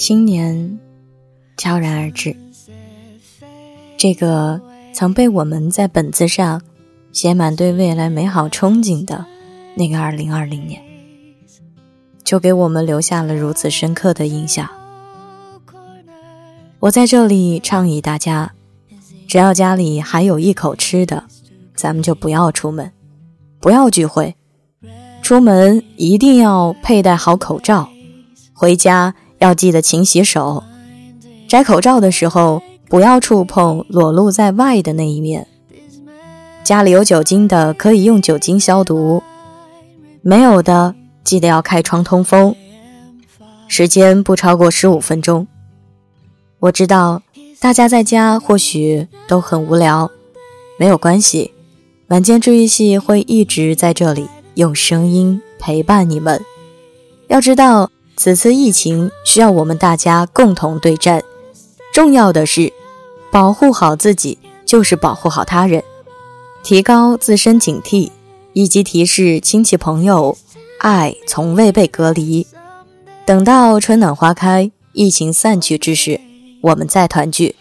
新年悄然而至，这个曾被我们在本子上写满对未来美好憧憬的那个二零二零年，就给我们留下了如此深刻的印象。我在这里倡议大家，只要家里还有一口吃的，咱们就不要出门，不要聚会，出门一定要佩戴好口罩，回家。要记得勤洗手，摘口罩的时候不要触碰裸露在外的那一面。家里有酒精的可以用酒精消毒，没有的记得要开窗通风。时间不超过十五分钟。我知道大家在家或许都很无聊，没有关系，晚间治愈系会一直在这里用声音陪伴你们。要知道。此次疫情需要我们大家共同对战，重要的是保护好自己，就是保护好他人，提高自身警惕，以及提示亲戚朋友，爱从未被隔离。等到春暖花开，疫情散去之时，我们再团聚。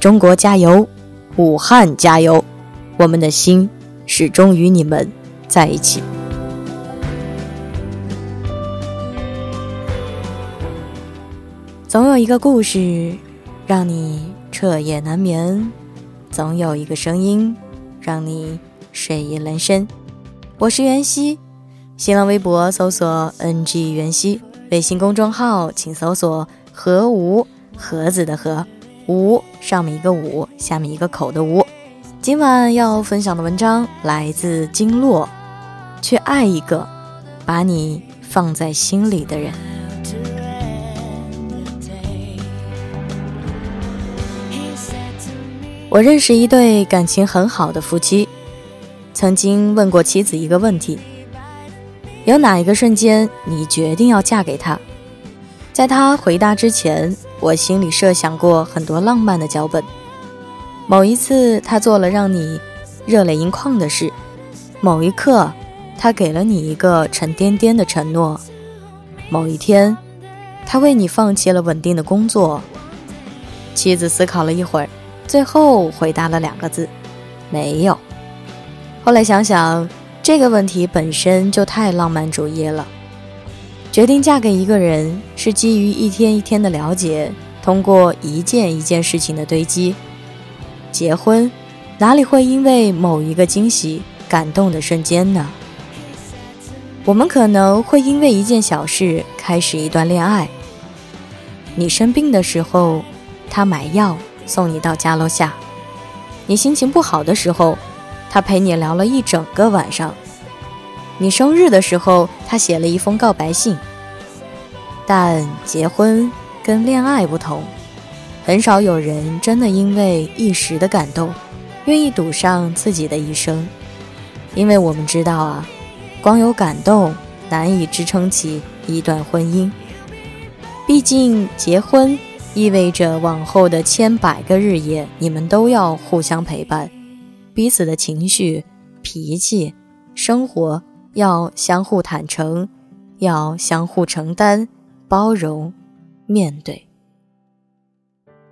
中国加油，武汉加油，我们的心始终与你们在一起。总有一个故事，让你彻夜难眠；总有一个声音，让你睡意阑珊。我是袁熙，新浪微博搜索 “ng 袁熙”，微信公众号请搜索“何无盒子的何无”，上面一个五，下面一个口的无。今晚要分享的文章来自金洛，去爱一个把你放在心里的人。我认识一对感情很好的夫妻，曾经问过妻子一个问题：有哪一个瞬间你决定要嫁给他？在他回答之前，我心里设想过很多浪漫的脚本。某一次，他做了让你热泪盈眶的事；某一刻，他给了你一个沉甸甸的承诺；某一天，他为你放弃了稳定的工作。妻子思考了一会儿。最后回答了两个字：没有。后来想想，这个问题本身就太浪漫主义了。决定嫁给一个人，是基于一天一天的了解，通过一件一件事情的堆积。结婚，哪里会因为某一个惊喜感动的瞬间呢？我们可能会因为一件小事开始一段恋爱。你生病的时候，他买药。送你到家楼下，你心情不好的时候，他陪你聊了一整个晚上。你生日的时候，他写了一封告白信。但结婚跟恋爱不同，很少有人真的因为一时的感动，愿意赌上自己的一生。因为我们知道啊，光有感动难以支撑起一段婚姻。毕竟结婚。意味着往后的千百个日夜，你们都要互相陪伴，彼此的情绪、脾气、生活要相互坦诚，要相互承担、包容、面对。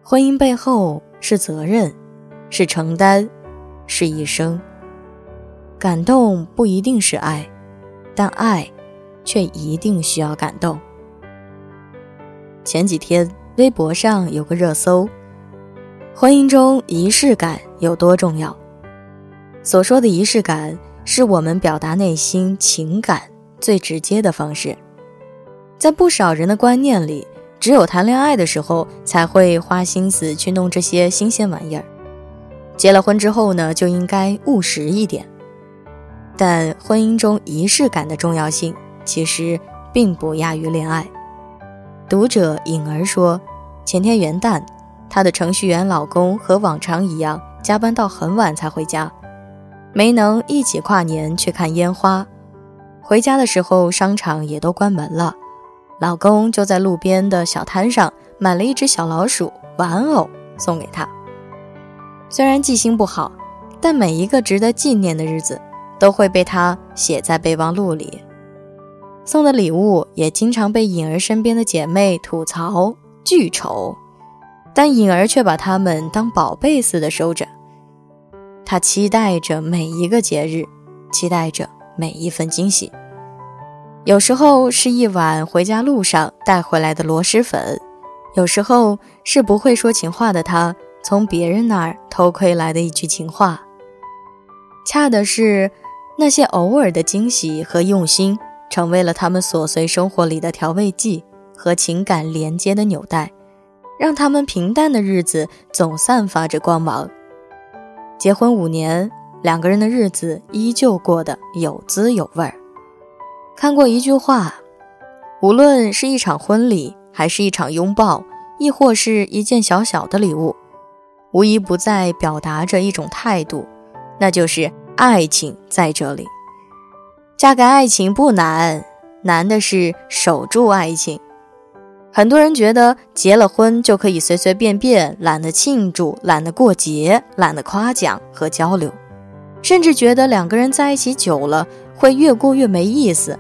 婚姻背后是责任，是承担，是一生。感动不一定是爱，但爱却一定需要感动。前几天。微博上有个热搜：婚姻中仪式感有多重要？所说的仪式感，是我们表达内心情感最直接的方式。在不少人的观念里，只有谈恋爱的时候才会花心思去弄这些新鲜玩意儿，结了婚之后呢，就应该务实一点。但婚姻中仪式感的重要性，其实并不亚于恋爱。读者颖儿说：“前天元旦，她的程序员老公和往常一样加班到很晚才回家，没能一起跨年去看烟花。回家的时候，商场也都关门了，老公就在路边的小摊上买了一只小老鼠玩偶送给她。虽然记性不好，但每一个值得纪念的日子都会被他写在备忘录里。”送的礼物也经常被颖儿身边的姐妹吐槽巨丑，但颖儿却把它们当宝贝似的收着。她期待着每一个节日，期待着每一份惊喜。有时候是一碗回家路上带回来的螺蛳粉，有时候是不会说情话的他从别人那儿偷窥来的一句情话。恰的是，那些偶尔的惊喜和用心。成为了他们琐碎生活里的调味剂和情感连接的纽带，让他们平淡的日子总散发着光芒。结婚五年，两个人的日子依旧过得有滋有味儿。看过一句话，无论是一场婚礼，还是一场拥抱，亦或是一件小小的礼物，无一不在表达着一种态度，那就是爱情在这里。嫁给爱情不难，难的是守住爱情。很多人觉得结了婚就可以随随便便，懒得庆祝，懒得过节，懒得夸奖和交流，甚至觉得两个人在一起久了会越过越没意思。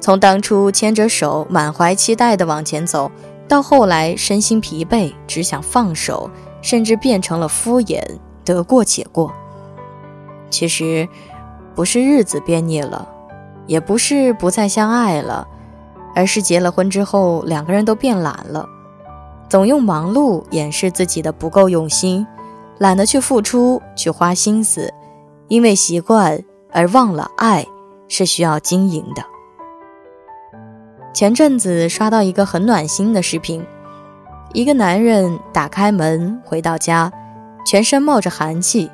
从当初牵着手满怀期待的往前走，到后来身心疲惫，只想放手，甚至变成了敷衍，得过且过。其实。不是日子变腻了，也不是不再相爱了，而是结了婚之后，两个人都变懒了，总用忙碌掩饰自己的不够用心，懒得去付出，去花心思，因为习惯而忘了爱是需要经营的。前阵子刷到一个很暖心的视频，一个男人打开门回到家，全身冒着寒气。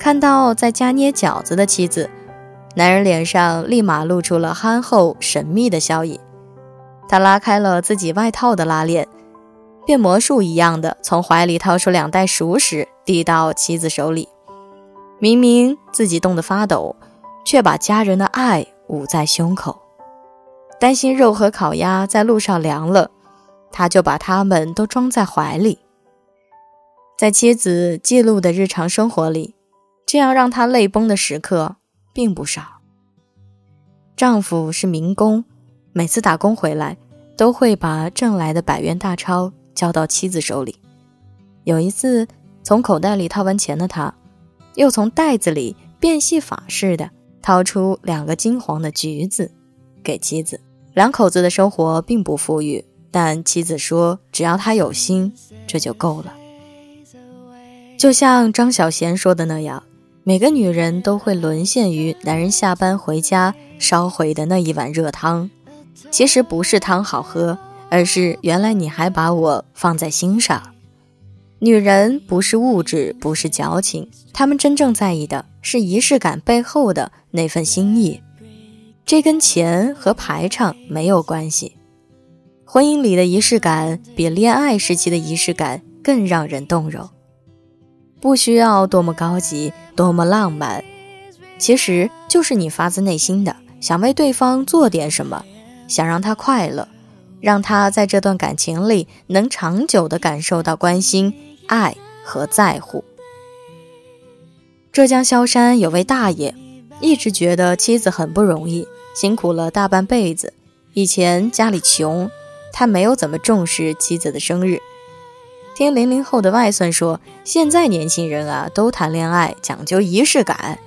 看到在家捏饺子的妻子，男人脸上立马露出了憨厚神秘的笑意。他拉开了自己外套的拉链，变魔术一样的从怀里掏出两袋熟食，递到妻子手里。明明自己冻得发抖，却把家人的爱捂在胸口。担心肉和烤鸭在路上凉了，他就把它们都装在怀里。在妻子记录的日常生活里。这样让她泪崩的时刻并不少。丈夫是民工，每次打工回来都会把挣来的百元大钞交到妻子手里。有一次，从口袋里掏完钱的他，又从袋子里变戏法似的掏出两个金黄的橘子给妻子。两口子的生活并不富裕，但妻子说，只要他有心，这就够了。就像张小娴说的那样。每个女人都会沦陷于男人下班回家烧毁的那一碗热汤，其实不是汤好喝，而是原来你还把我放在心上。女人不是物质，不是矫情，她们真正在意的是仪式感背后的那份心意。这跟钱和排场没有关系。婚姻里的仪式感比恋爱时期的仪式感更让人动容。不需要多么高级，多么浪漫，其实就是你发自内心的想为对方做点什么，想让他快乐，让他在这段感情里能长久的感受到关心、爱和在乎。浙江萧山有位大爷，一直觉得妻子很不容易，辛苦了大半辈子。以前家里穷，他没有怎么重视妻子的生日。听零零后的外孙说，现在年轻人啊都谈恋爱讲究仪式感。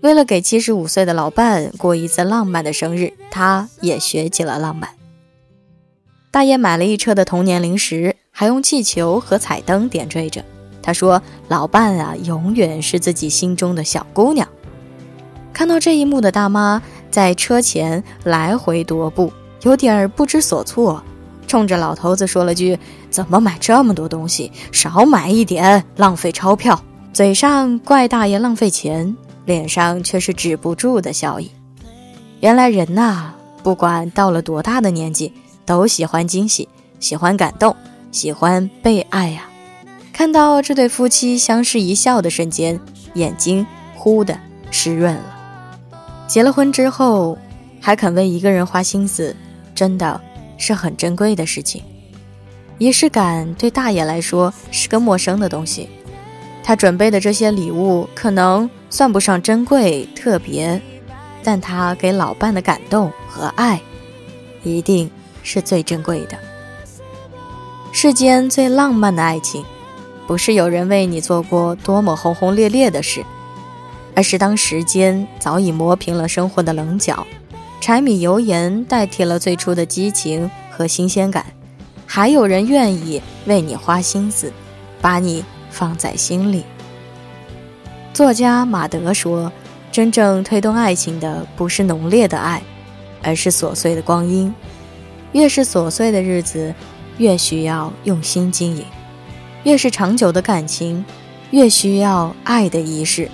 为了给七十五岁的老伴过一次浪漫的生日，他也学起了浪漫。大爷买了一车的童年零食，还用气球和彩灯点缀着。他说：“老伴啊，永远是自己心中的小姑娘。”看到这一幕的大妈在车前来回踱步，有点不知所措。冲着老头子说了句：“怎么买这么多东西？少买一点，浪费钞票。”嘴上怪大爷浪费钱，脸上却是止不住的笑意。原来人呐，不管到了多大的年纪，都喜欢惊喜，喜欢感动，喜欢被爱呀！看到这对夫妻相视一笑的瞬间，眼睛忽的湿润了。结了婚之后，还肯为一个人花心思，真的。是很珍贵的事情，仪式感对大爷来说是个陌生的东西。他准备的这些礼物可能算不上珍贵特别，但他给老伴的感动和爱，一定是最珍贵的。世间最浪漫的爱情，不是有人为你做过多么轰轰烈烈的事，而是当时间早已磨平了生活的棱角，柴米油盐代替了最初的激情和新鲜感，还有人愿意为你花心思，把你放在心里。作家马德说：“真正推动爱情的不是浓烈的爱，而是琐碎的光阴。越是琐碎的日子，越需要用心经营；越是长久的感情，越需要爱的仪式。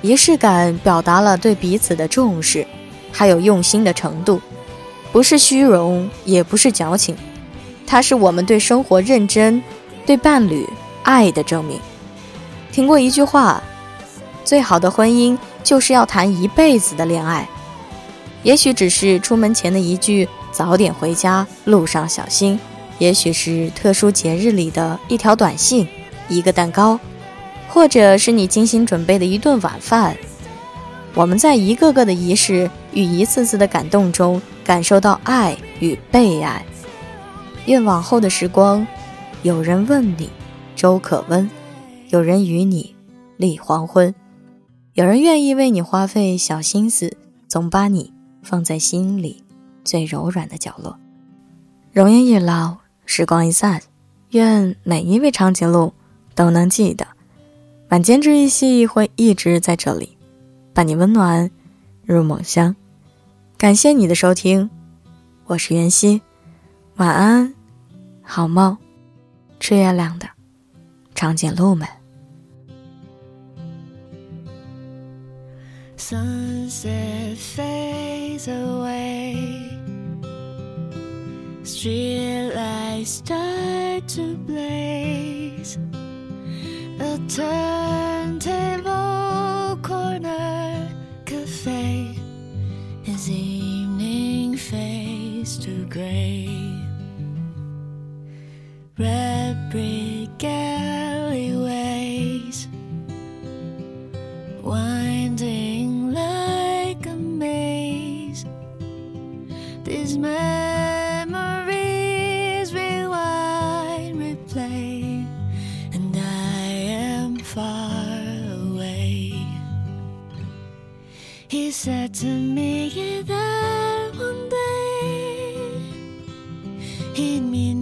仪式感表达了对彼此的重视，还有用心的程度，不是虚荣，也不是矫情，它是我们对生活认真、对伴侣爱的证明。”听过一句话。最好的婚姻就是要谈一辈子的恋爱，也许只是出门前的一句“早点回家，路上小心”，也许是特殊节日里的一条短信、一个蛋糕，或者是你精心准备的一顿晚饭。我们在一个个的仪式与一次次的感动中，感受到爱与被爱。愿往后的时光，有人问你粥可温，有人与你立黄昏。有人愿意为你花费小心思，总把你放在心里最柔软的角落。容颜一老，时光一散，愿每一位长颈鹿都能记得，晚间治愈系会一直在这里，伴你温暖入梦乡。感谢你的收听，我是袁熙，晚安，好梦，吃月亮的长颈鹿们。Sunset fades away. Streetlights start to blaze. A turntable corner cafe as evening fades to gray. Red brick in me